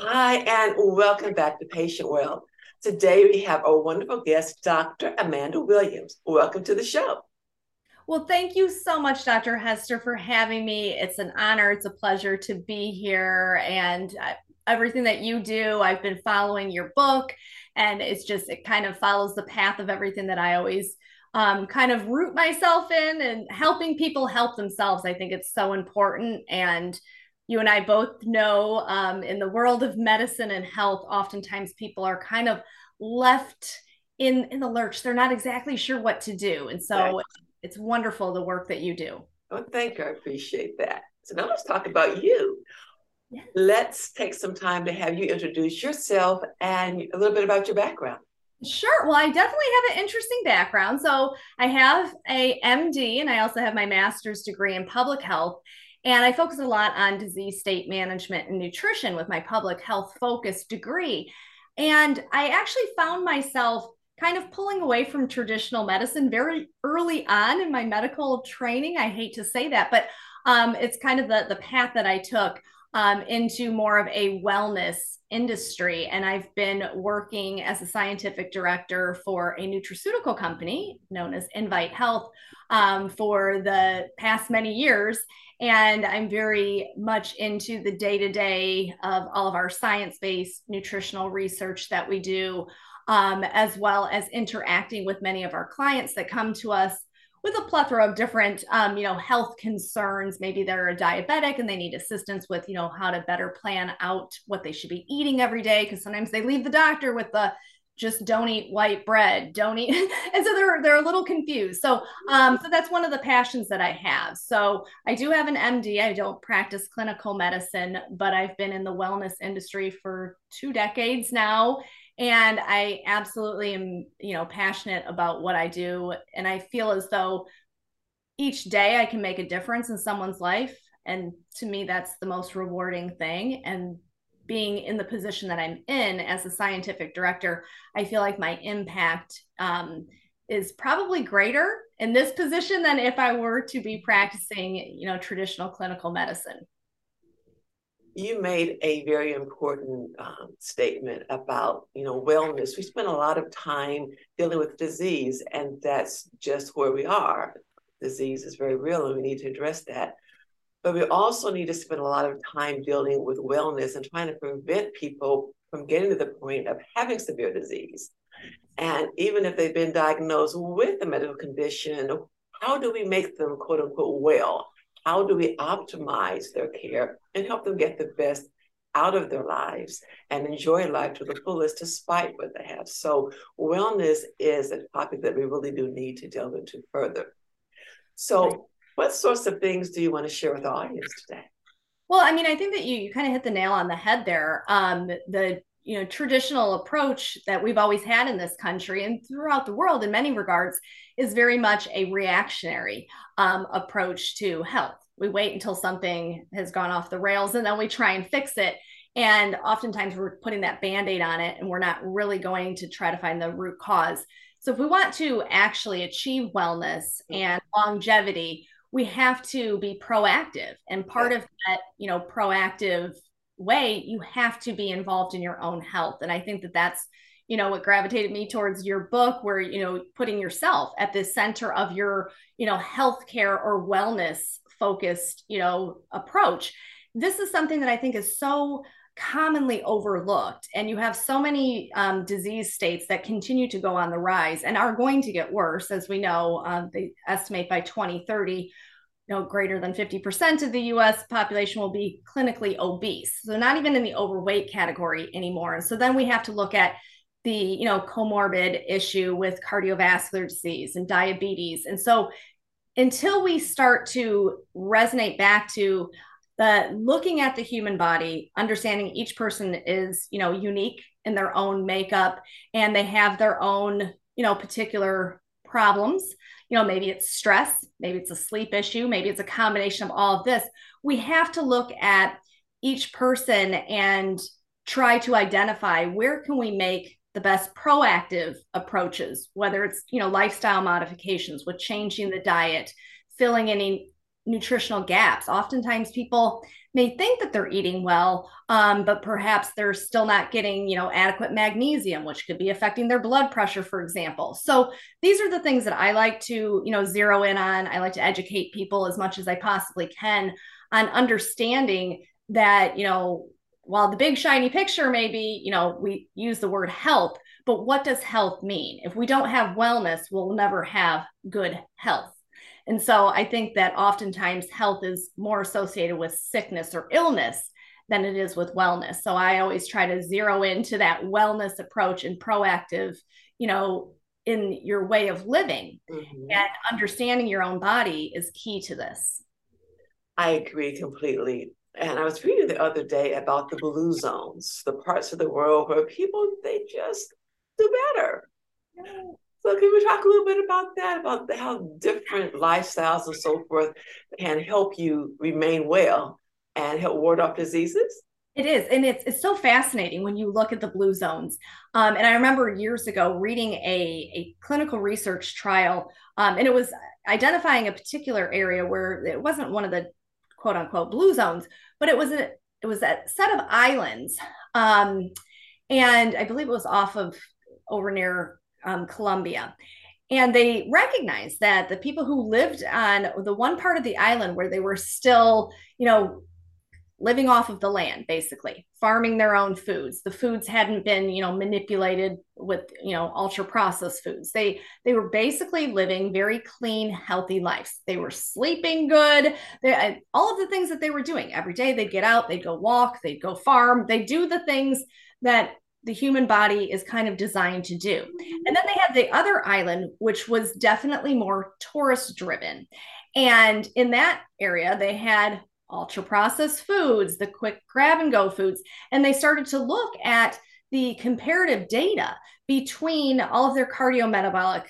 Hi, and welcome back to Patient World. Today we have our wonderful guest, Dr. Amanda Williams. Welcome to the show. Well, thank you so much, Dr. Hester, for having me. It's an honor, it's a pleasure to be here. And everything that you do, I've been following your book, and it's just, it kind of follows the path of everything that I always um, kind of root myself in and helping people help themselves. I think it's so important. And you and I both know um, in the world of medicine and health, oftentimes people are kind of left in in the lurch. They're not exactly sure what to do, and so right. it's wonderful the work that you do. Oh, thank you. I appreciate that. So now let's talk about you. Let's take some time to have you introduce yourself and a little bit about your background. Sure. Well, I definitely have an interesting background. So I have a MD and I also have my master's degree in public health. And I focus a lot on disease state management and nutrition with my public health focused degree. And I actually found myself kind of pulling away from traditional medicine very early on in my medical training. I hate to say that, but um, it's kind of the, the path that I took um, into more of a wellness industry. And I've been working as a scientific director for a nutraceutical company known as Invite Health um, for the past many years. And I'm very much into the day to day of all of our science based nutritional research that we do, um, as well as interacting with many of our clients that come to us with a plethora of different um, you know health concerns. Maybe they're a diabetic and they need assistance with you know how to better plan out what they should be eating every day because sometimes they leave the doctor with the just don't eat white bread. Don't eat. And so they're they're a little confused. So um so that's one of the passions that i have. So i do have an md i don't practice clinical medicine but i've been in the wellness industry for two decades now and i absolutely am you know passionate about what i do. And i feel as though each day i can make a difference in someone's life. And to me that's the most rewarding thing. And being in the position that I'm in as a scientific director, I feel like my impact um, is probably greater in this position than if I were to be practicing, you know, traditional clinical medicine. You made a very important um, statement about, you know, wellness. We spend a lot of time dealing with disease, and that's just where we are. Disease is very real, and we need to address that. But we also need to spend a lot of time dealing with wellness and trying to prevent people from getting to the point of having severe disease. And even if they've been diagnosed with a medical condition, how do we make them quote unquote well? How do we optimize their care and help them get the best out of their lives and enjoy life to the fullest despite what they have? So, wellness is a topic that we really do need to delve into further. So, what sorts of things do you want to share with the audience today? Well, I mean, I think that you you kind of hit the nail on the head there. Um, the you know traditional approach that we've always had in this country and throughout the world in many regards is very much a reactionary um, approach to health. We wait until something has gone off the rails and then we try and fix it. And oftentimes we're putting that band aid on it and we're not really going to try to find the root cause. So, if we want to actually achieve wellness and longevity, we have to be proactive and part of that you know proactive way you have to be involved in your own health and i think that that's you know what gravitated me towards your book where you know putting yourself at the center of your you know healthcare or wellness focused you know approach this is something that i think is so commonly overlooked. And you have so many um, disease states that continue to go on the rise and are going to get worse. As we know, um, they estimate by 2030, know, greater than 50% of the US population will be clinically obese. So not even in the overweight category anymore. And so then we have to look at the, you know, comorbid issue with cardiovascular disease and diabetes. And so until we start to resonate back to the looking at the human body understanding each person is you know unique in their own makeup and they have their own you know particular problems you know maybe it's stress maybe it's a sleep issue maybe it's a combination of all of this we have to look at each person and try to identify where can we make the best proactive approaches whether it's you know lifestyle modifications with changing the diet filling any nutritional gaps. Oftentimes, people may think that they're eating well, um, but perhaps they're still not getting, you know, adequate magnesium, which could be affecting their blood pressure, for example. So these are the things that I like to, you know, zero in on. I like to educate people as much as I possibly can on understanding that, you know, while the big shiny picture may be, you know, we use the word health, but what does health mean? If we don't have wellness, we'll never have good health. And so I think that oftentimes health is more associated with sickness or illness than it is with wellness. So I always try to zero into that wellness approach and proactive, you know, in your way of living mm-hmm. and understanding your own body is key to this. I agree completely. And I was reading the other day about the blue zones, the parts of the world where people they just do better. So can we talk a little bit about that, about how different lifestyles and so forth can help you remain well and help ward off diseases? It is, and it's it's so fascinating when you look at the blue zones. Um, and I remember years ago reading a a clinical research trial, um, and it was identifying a particular area where it wasn't one of the quote unquote blue zones, but it was a it was a set of islands, um, and I believe it was off of over near um, Colombia. And they recognized that the people who lived on the one part of the island where they were still, you know, living off of the land, basically farming their own foods. The foods hadn't been, you know, manipulated with, you know, ultra processed foods. They they were basically living very clean, healthy lives. They were sleeping good. They all of the things that they were doing every day. They'd get out, they'd go walk, they'd go farm. They do the things that the human body is kind of designed to do. And then they had the other island, which was definitely more tourist driven. And in that area, they had ultra processed foods, the quick grab and go foods. And they started to look at the comparative data between all of their cardiometabolic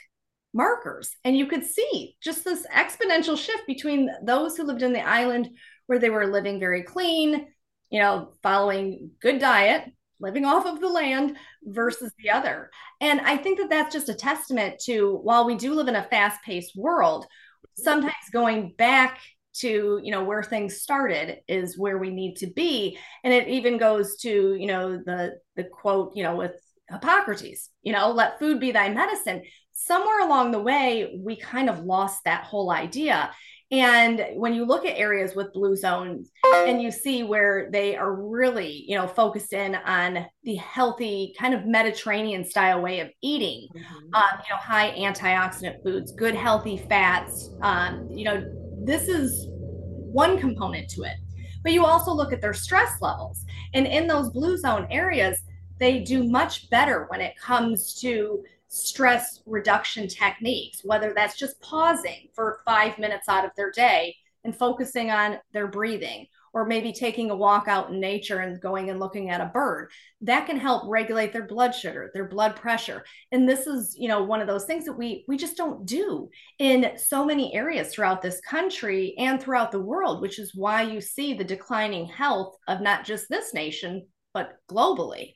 markers. And you could see just this exponential shift between those who lived in the island where they were living very clean, you know, following good diet, living off of the land versus the other. And I think that that's just a testament to while we do live in a fast paced world, sometimes going back to you know where things started is where we need to be. And it even goes to you know the the quote you know with hippocrates you know let food be thy medicine. Somewhere along the way we kind of lost that whole idea and when you look at areas with blue zones and you see where they are really, you know, focused in on the healthy kind of Mediterranean style way of eating, mm-hmm. um, you know, high antioxidant foods, good healthy fats, um, you know, this is one component to it. But you also look at their stress levels. And in those blue zone areas, they do much better when it comes to stress reduction techniques, whether that's just pausing for five minutes out of their day and focusing on their breathing, or maybe taking a walk out in nature and going and looking at a bird. That can help regulate their blood sugar, their blood pressure. And this is, you know, one of those things that we we just don't do in so many areas throughout this country and throughout the world, which is why you see the declining health of not just this nation, but globally.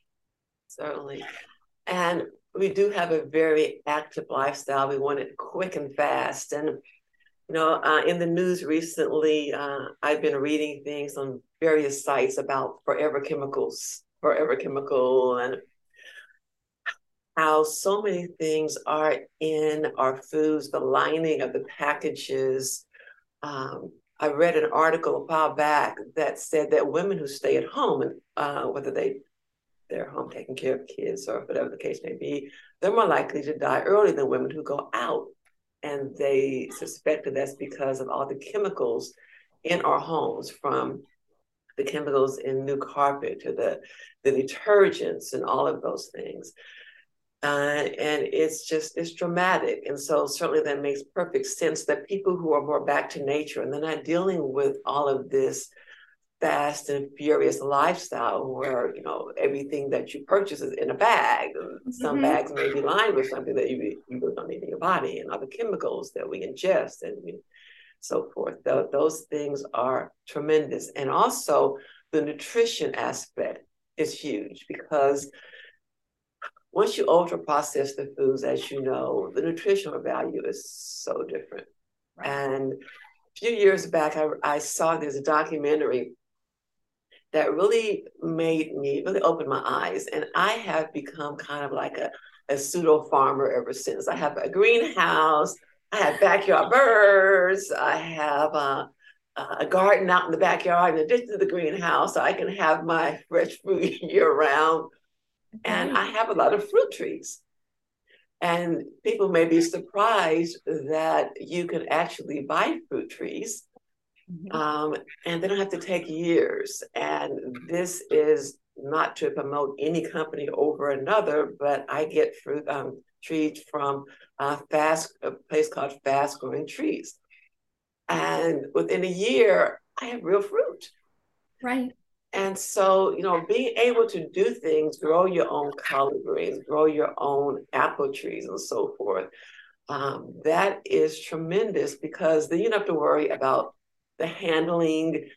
Certainly. And we do have a very active lifestyle. We want it quick and fast. And, you know, uh, in the news recently, uh, I've been reading things on various sites about forever chemicals, forever chemical, and how so many things are in our foods, the lining of the packages. Um, I read an article a while back that said that women who stay at home, and uh, whether they they're home taking care of kids or whatever the case may be, they're more likely to die early than women who go out. And they suspect that that's because of all the chemicals in our homes, from the chemicals in new carpet to the, the detergents and all of those things. Uh, and it's just it's dramatic and so certainly that makes perfect sense that people who are more back to nature and they're not dealing with all of this fast and furious lifestyle where you know everything that you purchase is in a bag. Some mm-hmm. bags may be lined with something that you, you really don't need in your body, and other chemicals that we ingest and so forth. those things are tremendous, and also the nutrition aspect is huge because once you ultra process the foods, as you know, the nutritional value is so different. Right. And a few years back, I, I saw this documentary that really made me really open my eyes. And I have become kind of like a, a pseudo farmer ever since. I have a greenhouse, I have backyard birds, I have a, a garden out in the backyard in addition to the greenhouse, so I can have my fresh fruit year round. And I have a lot of fruit trees. And people may be surprised that you can actually buy fruit trees Mm-hmm. Um, and they don't have to take years. And this is not to promote any company over another, but I get fruit um, trees from uh, fast a place called Fast Growing Trees, and within a year, I have real fruit. Right. And so, you know, being able to do things, grow your own collard greens, grow your own apple trees, and so forth, um, that is tremendous because then you don't have to worry about the handling,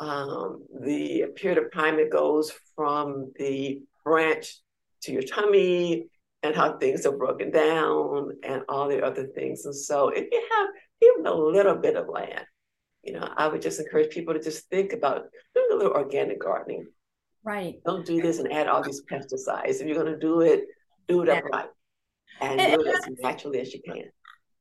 um, the period of time it goes from the branch to your tummy and how things are broken down and all the other things. And so if you have even a little bit of land, you know, I would just encourage people to just think about doing a little organic gardening. Right. Don't do this and add all these pesticides. If you're going to do it, do it upright and do it as naturally as you can.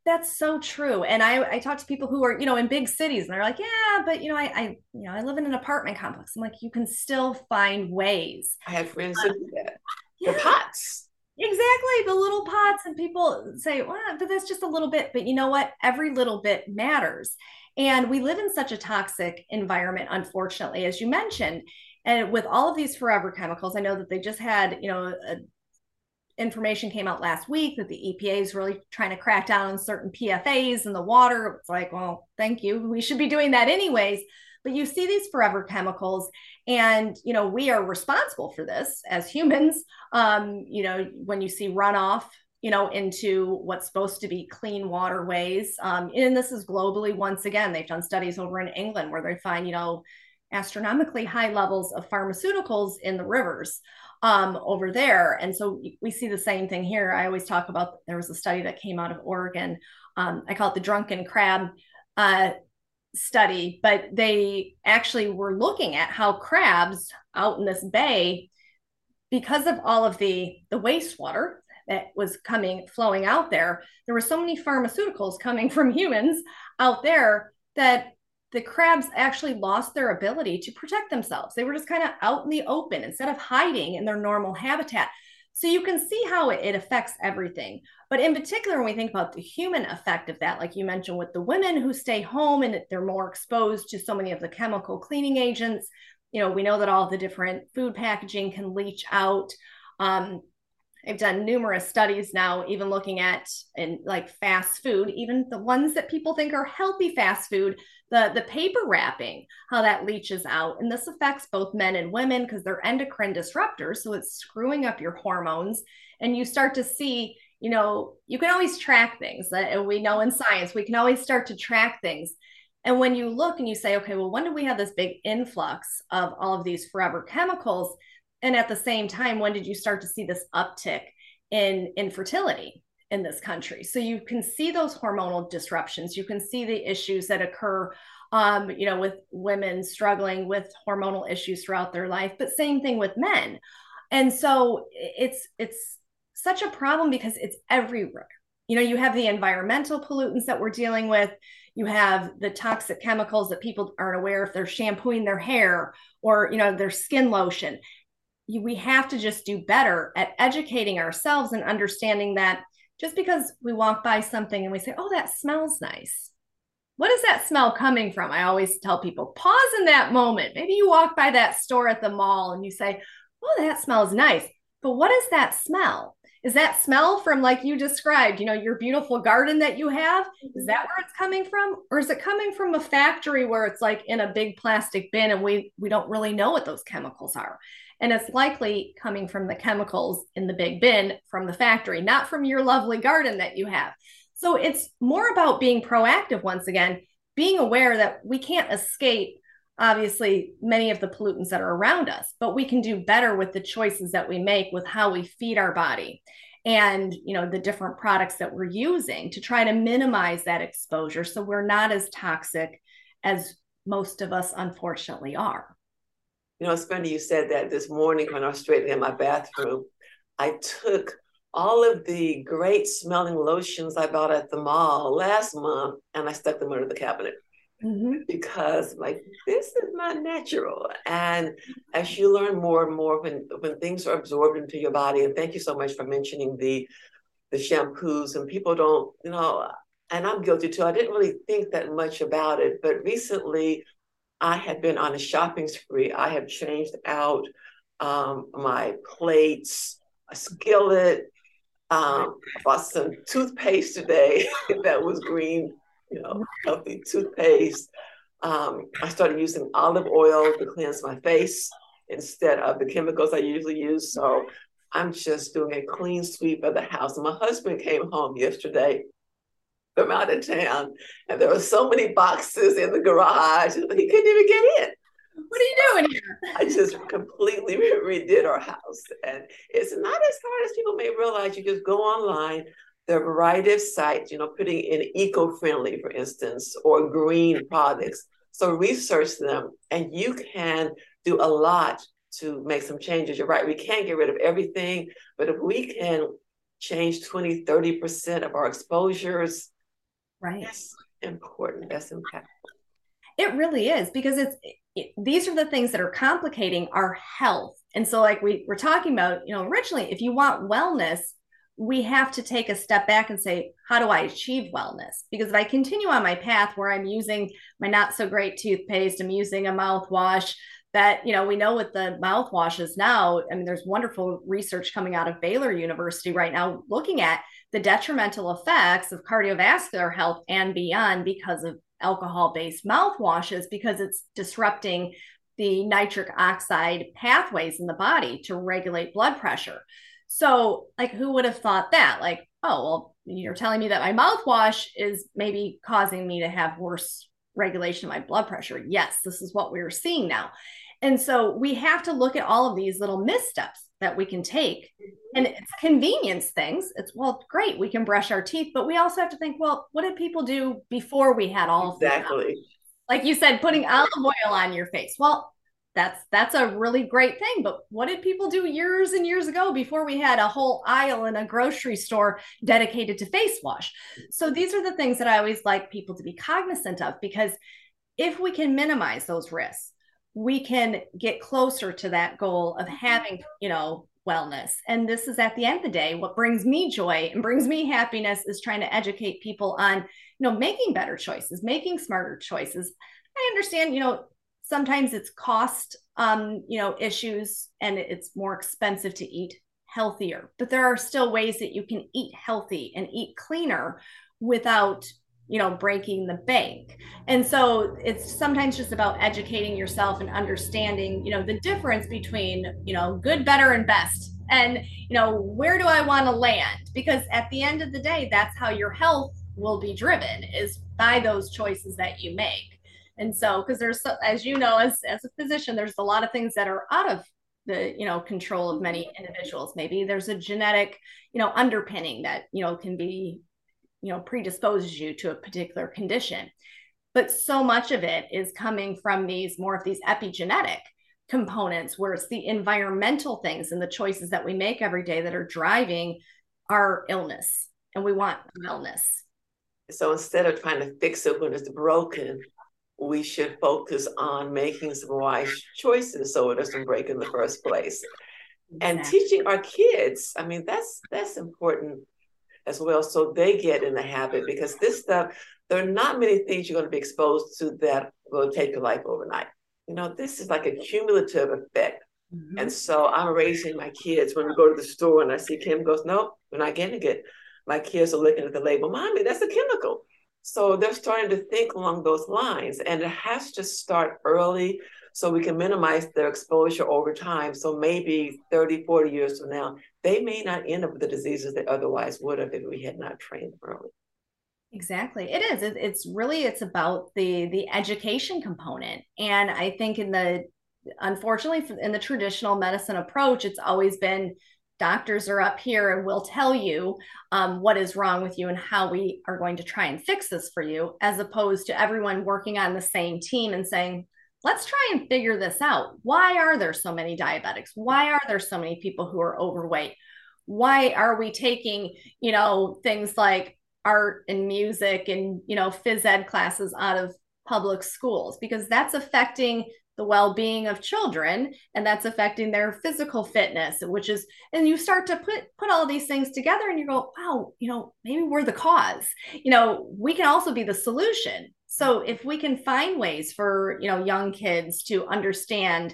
That's so true. And I, I talk to people who are, you know, in big cities and they're like, yeah, but you know, I, I, you know, I live in an apartment complex. I'm like, you can still find ways. I have friends uh, do that. Yeah. The pots. Exactly. The little pots. And people say, well, but that's just a little bit. But you know what? Every little bit matters. And we live in such a toxic environment, unfortunately, as you mentioned. And with all of these forever chemicals, I know that they just had, you know, a information came out last week that the EPA is really trying to crack down on certain PFAs in the water. It's like, well, thank you. We should be doing that anyways. But you see these forever chemicals, and you know we are responsible for this as humans. Um, you know when you see runoff, you know into what's supposed to be clean waterways, um, and this is globally. Once again, they've done studies over in England where they find you know astronomically high levels of pharmaceuticals in the rivers um, over there. And so we see the same thing here. I always talk about there was a study that came out of Oregon. Um, I call it the drunken crab uh, study, but they actually were looking at how crabs out in this bay, because of all of the the wastewater that was coming flowing out there, there were so many pharmaceuticals coming from humans out there that the crabs actually lost their ability to protect themselves. They were just kind of out in the open instead of hiding in their normal habitat. So you can see how it, affects everything. But in particular, when we think about the human effect of that, like you mentioned with the women who stay home and they're more exposed to so many of the chemical cleaning agents, you know, we know that all the different food packaging can leach out. Um, I've done numerous studies now, even looking at in like fast food, even the ones that people think are healthy fast food, the, the paper wrapping, how that leaches out. And this affects both men and women because they're endocrine disruptors. So it's screwing up your hormones. And you start to see, you know, you can always track things. Uh, and we know in science, we can always start to track things. And when you look and you say, okay, well, when did we have this big influx of all of these forever chemicals? And at the same time when did you start to see this uptick in infertility in this country? So you can see those hormonal disruptions. You can see the issues that occur um, you know with women struggling with hormonal issues throughout their life but same thing with men. And so it's it's such a problem because it's everywhere. You know you have the environmental pollutants that we're dealing with. You have the toxic chemicals that people aren't aware if they're shampooing their hair or you know their skin lotion we have to just do better at educating ourselves and understanding that just because we walk by something and we say, oh, that smells nice. What is that smell coming from? I always tell people pause in that moment. Maybe you walk by that store at the mall and you say, oh, that smells nice. But what is that smell? Is that smell from, like you described, you know, your beautiful garden that you have? Is that where it's coming from? Or is it coming from a factory where it's like in a big plastic bin and we, we don't really know what those chemicals are? And it's likely coming from the chemicals in the big bin from the factory, not from your lovely garden that you have. So it's more about being proactive once again, being aware that we can't escape obviously many of the pollutants that are around us, but we can do better with the choices that we make with how we feed our body and you know the different products that we're using to try to minimize that exposure so we're not as toxic as most of us unfortunately are You know, it's funny you said that this morning when I was straightening in my bathroom. I took all of the great smelling lotions I bought at the mall last month and I stuck them under the cabinet. Mm-hmm. Because like this is not natural, and as you learn more and more, when when things are absorbed into your body, and thank you so much for mentioning the the shampoos, and people don't, you know, and I'm guilty too. I didn't really think that much about it, but recently I have been on a shopping spree. I have changed out um, my plates, a skillet. Um, I bought some toothpaste today that was green, you know, healthy toothpaste. Um, I started using olive oil to cleanse my face instead of the chemicals I usually use. So I'm just doing a clean sweep of the house. And my husband came home yesterday from out of town, and there were so many boxes in the garage, he couldn't even get in. What are you doing here? I just completely redid our house, and it's not as hard as people may realize. You just go online. There are a variety of sites, you know, putting in eco-friendly, for instance, or green products. So research them, and you can do a lot to make some changes. You're right. We can't get rid of everything, but if we can change 20, 30% of our exposures, Right. That's important. That's impactful. It really is because it's it, these are the things that are complicating our health. And so, like we were talking about, you know, originally, if you want wellness, we have to take a step back and say, how do I achieve wellness? Because if I continue on my path where I'm using my not so great toothpaste, I'm using a mouthwash that, you know, we know with the mouthwashes now, I mean, there's wonderful research coming out of Baylor University right now looking at the detrimental effects of cardiovascular health and beyond because of alcohol based mouthwashes, because it's disrupting the nitric oxide pathways in the body to regulate blood pressure. So, like, who would have thought that? Like, oh, well, you're telling me that my mouthwash is maybe causing me to have worse regulation of my blood pressure. Yes, this is what we're seeing now. And so we have to look at all of these little missteps that we can take. And mm-hmm. it's convenience things. It's well, great, we can brush our teeth, but we also have to think, well, what did people do before we had all exactly like you said, putting olive oil on your face? Well, that's that's a really great thing. But what did people do years and years ago before we had a whole aisle in a grocery store dedicated to face wash? So these are the things that I always like people to be cognizant of because if we can minimize those risks, we can get closer to that goal of having, you know, wellness. And this is at the end of the day, what brings me joy and brings me happiness is trying to educate people on, you know, making better choices, making smarter choices. I understand, you know, sometimes it's cost um, you know, issues and it's more expensive to eat healthier, but there are still ways that you can eat healthy and eat cleaner without you know breaking the bank. And so it's sometimes just about educating yourself and understanding you know the difference between you know good better and best. And you know where do i want to land? Because at the end of the day that's how your health will be driven is by those choices that you make. And so because there's as you know as as a physician there's a lot of things that are out of the you know control of many individuals. Maybe there's a genetic you know underpinning that you know can be you know predisposes you to a particular condition. But so much of it is coming from these more of these epigenetic components where it's the environmental things and the choices that we make every day that are driving our illness. And we want wellness. So instead of trying to fix it when it's broken we should focus on making some wise choices so it doesn't break in the first place. Exactly. and teaching our kids i mean that's that's important as well so they get in the habit because this stuff there are not many things you're going to be exposed to that will take your life overnight. You know this is like a cumulative effect. Mm-hmm. and so i'm raising my kids when we go to the store and i see kim goes no we're not getting it. My kids are looking at the label mommy that's a chemical. So they're starting to think along those lines and it has to start early so we can minimize their exposure over time. So maybe 30, 40 years from now, they may not end up with the diseases they otherwise would have if we had not trained early. Exactly. It is. It's really it's about the the education component. And I think in the unfortunately in the traditional medicine approach, it's always been doctors are up here and will tell you um, what is wrong with you and how we are going to try and fix this for you, as opposed to everyone working on the same team and saying, let's try and figure this out. Why are there so many diabetics? Why are there so many people who are overweight? Why are we taking, you know, things like art and music and, you know, phys ed classes out of public schools? Because that's affecting the well-being of children and that's affecting their physical fitness which is and you start to put put all these things together and you go wow you know maybe we're the cause you know we can also be the solution so if we can find ways for you know young kids to understand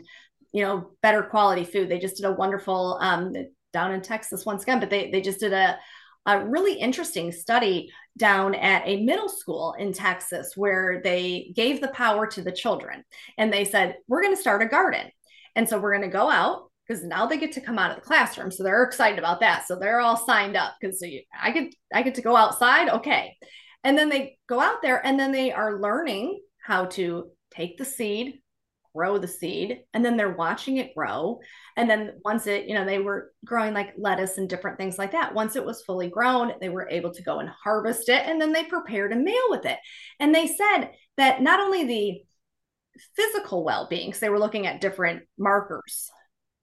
you know better quality food they just did a wonderful um down in texas once again but they they just did a a really interesting study down at a middle school in Texas where they gave the power to the children and they said, We're going to start a garden. And so we're going to go out because now they get to come out of the classroom. So they're excited about that. So they're all signed up because I get I get to go outside. Okay. And then they go out there and then they are learning how to take the seed, grow the seed and then they're watching it grow. And then once it you know they were growing like lettuce and different things like that. Once it was fully grown they were able to go and harvest it and then they prepared a meal with it. And they said that not only the physical well-being because they were looking at different markers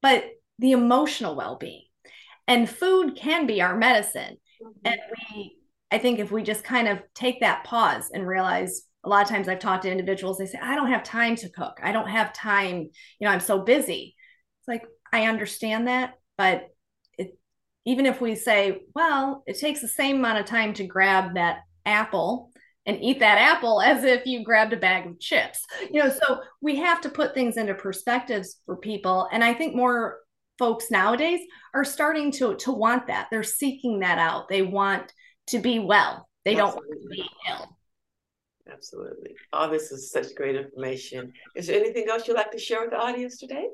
but the emotional well-being. And food can be our medicine. Mm-hmm. and we i think if we just kind of take that pause and realize a lot of times I've talked to individuals, they say, I don't have time to cook. I don't have time. You know, I'm so busy. It's like, I understand that. But it, even if we say, well, it takes the same amount of time to grab that apple and eat that apple as if you grabbed a bag of chips. You know, so we have to put things into perspectives for people. And I think more folks nowadays are starting to to want that. They're seeking that out. They want to be well. They Absolutely. don't want to be ill. Absolutely. All this is such great information. Is there anything else you'd like to share with the audience today?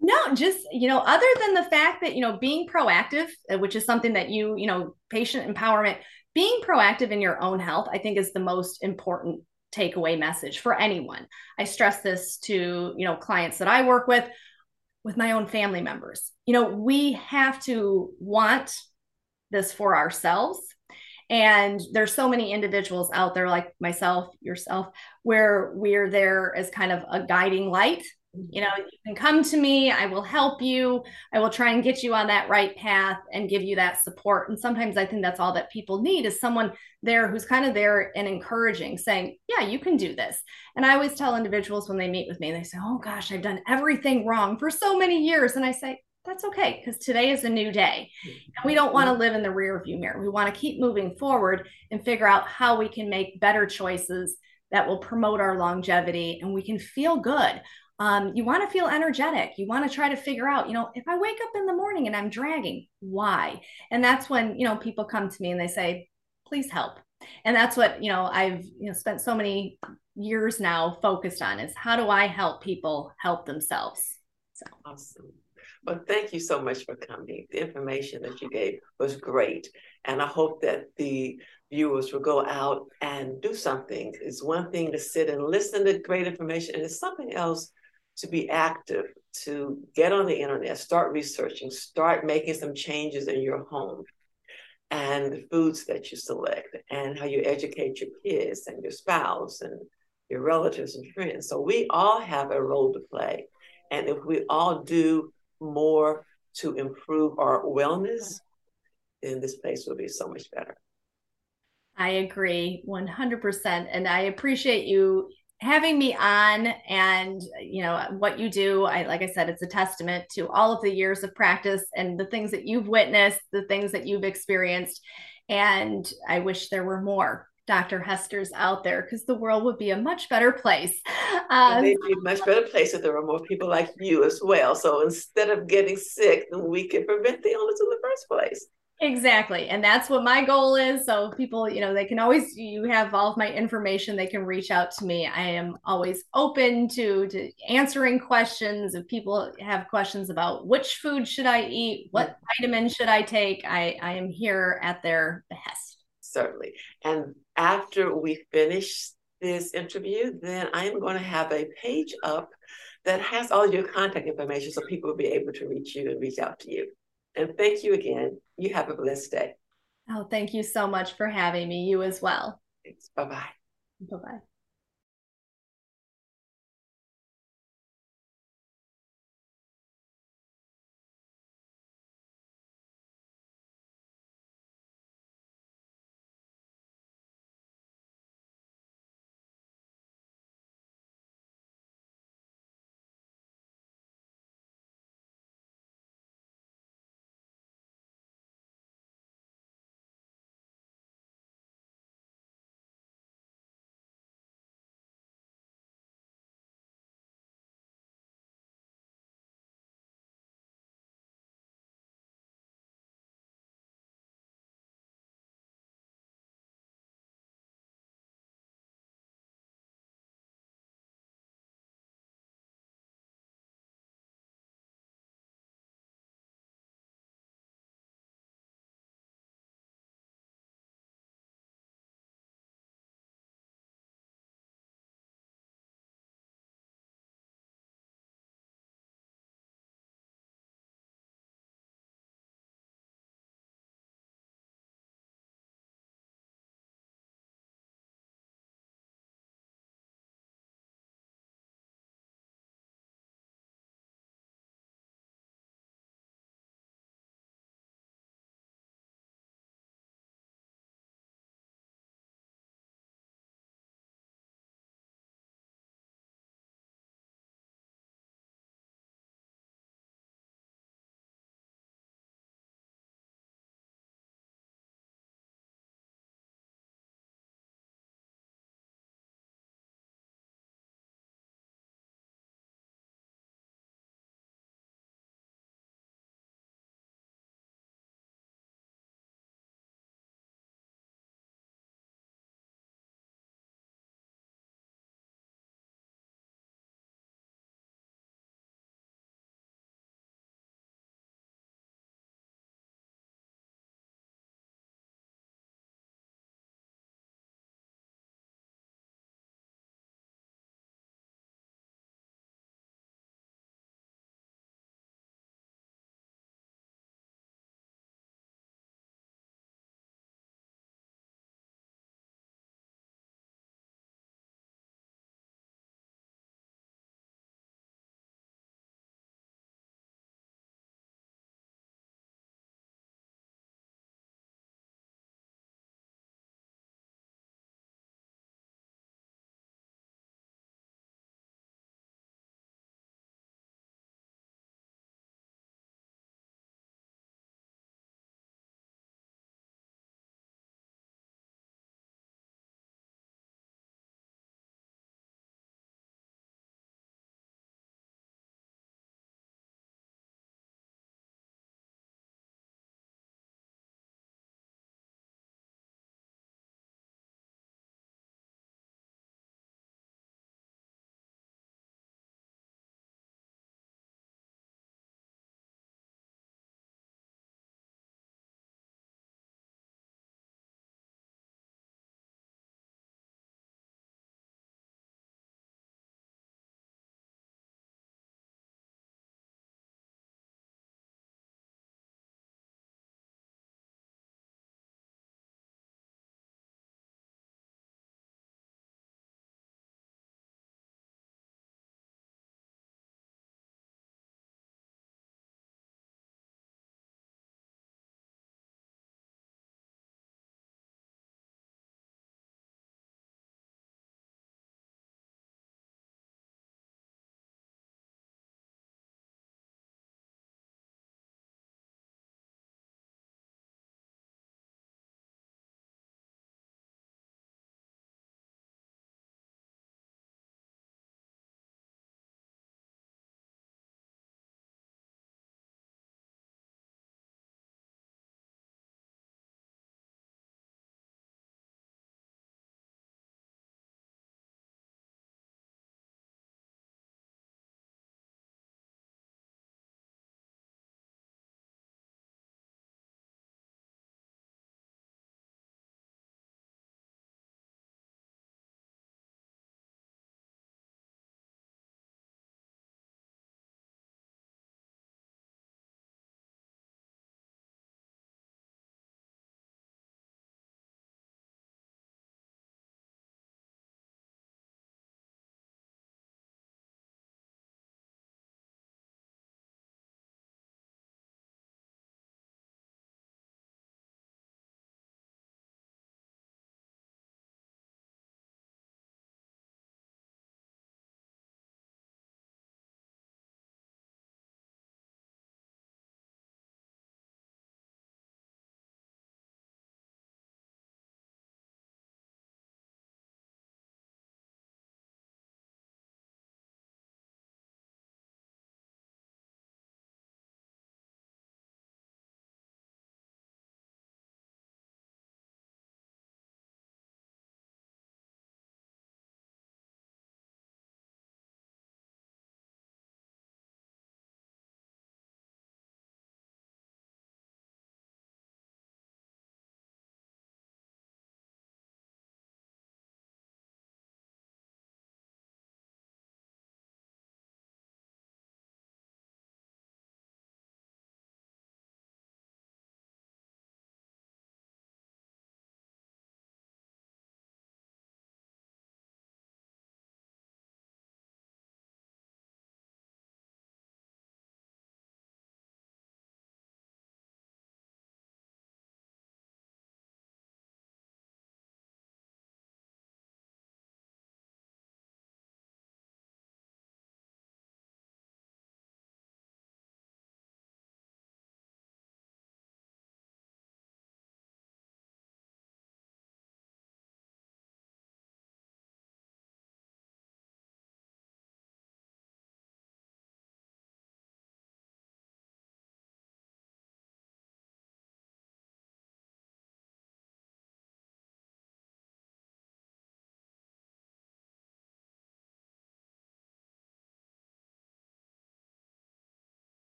No, just, you know, other than the fact that, you know, being proactive, uh, which is something that you, you know, patient empowerment, being proactive in your own health, I think is the most important takeaway message for anyone. I stress this to, you know, clients that I work with, with my own family members. You know, we have to want this for ourselves and there's so many individuals out there like myself yourself where we're there as kind of a guiding light. Mm-hmm. You know you can come to me i will help you i will try and get you on that right path and give you that support. And sometimes i think that's all that people need is someone there who's kind of there and encouraging saying yeah you can do this. And i always tell individuals when they meet with me they say oh gosh i've done everything wrong for so many years. And i say that's okay because today is a new day. And we don't want to live in the rear view mirror. We want to keep moving forward and figure out how we can make better choices that will promote our longevity and we can feel good. Um, you want to feel energetic. You want to try to figure out, you know, if I wake up in the morning and I'm dragging, why? And that's when, you know, people come to me and they say, please help. And that's what, you know, I've, you know, spent so many years now focused on is how do I help people help themselves? So awesome. Well, thank you so much for coming. The information that you gave was great. And I hope that the viewers will go out and do something. It's one thing to sit and listen to great information, and it's something else to be active, to get on the internet, start researching, start making some changes in your home and the foods that you select and how you educate your kids and your spouse and your relatives and friends. So we all have a role to play. And if we all do more to improve our wellness, then this place will be so much better. I agree 100%. And I appreciate you having me on and you know what you do i like i said it's a testament to all of the years of practice and the things that you've witnessed the things that you've experienced and i wish there were more Dr. Hesters out there because the world would be a much better place. Um, It'd be a much better place if there were more people like you as well. So instead of getting sick, then we can prevent the illness in the first place. Exactly. And that's what my goal is. So people, you know, they can always you have all of my information, they can reach out to me. I am always open to to answering questions. If people have questions about which food should I eat, what vitamin should I take, I, I am here at their behest certainly. And after we finish this interview, then I am going to have a page up that has all your contact information so people will be able to reach you and reach out to you. And thank you again. You have a blessed day. Oh, thank you so much for having me. You as well. Thanks. Bye bye. Bye bye.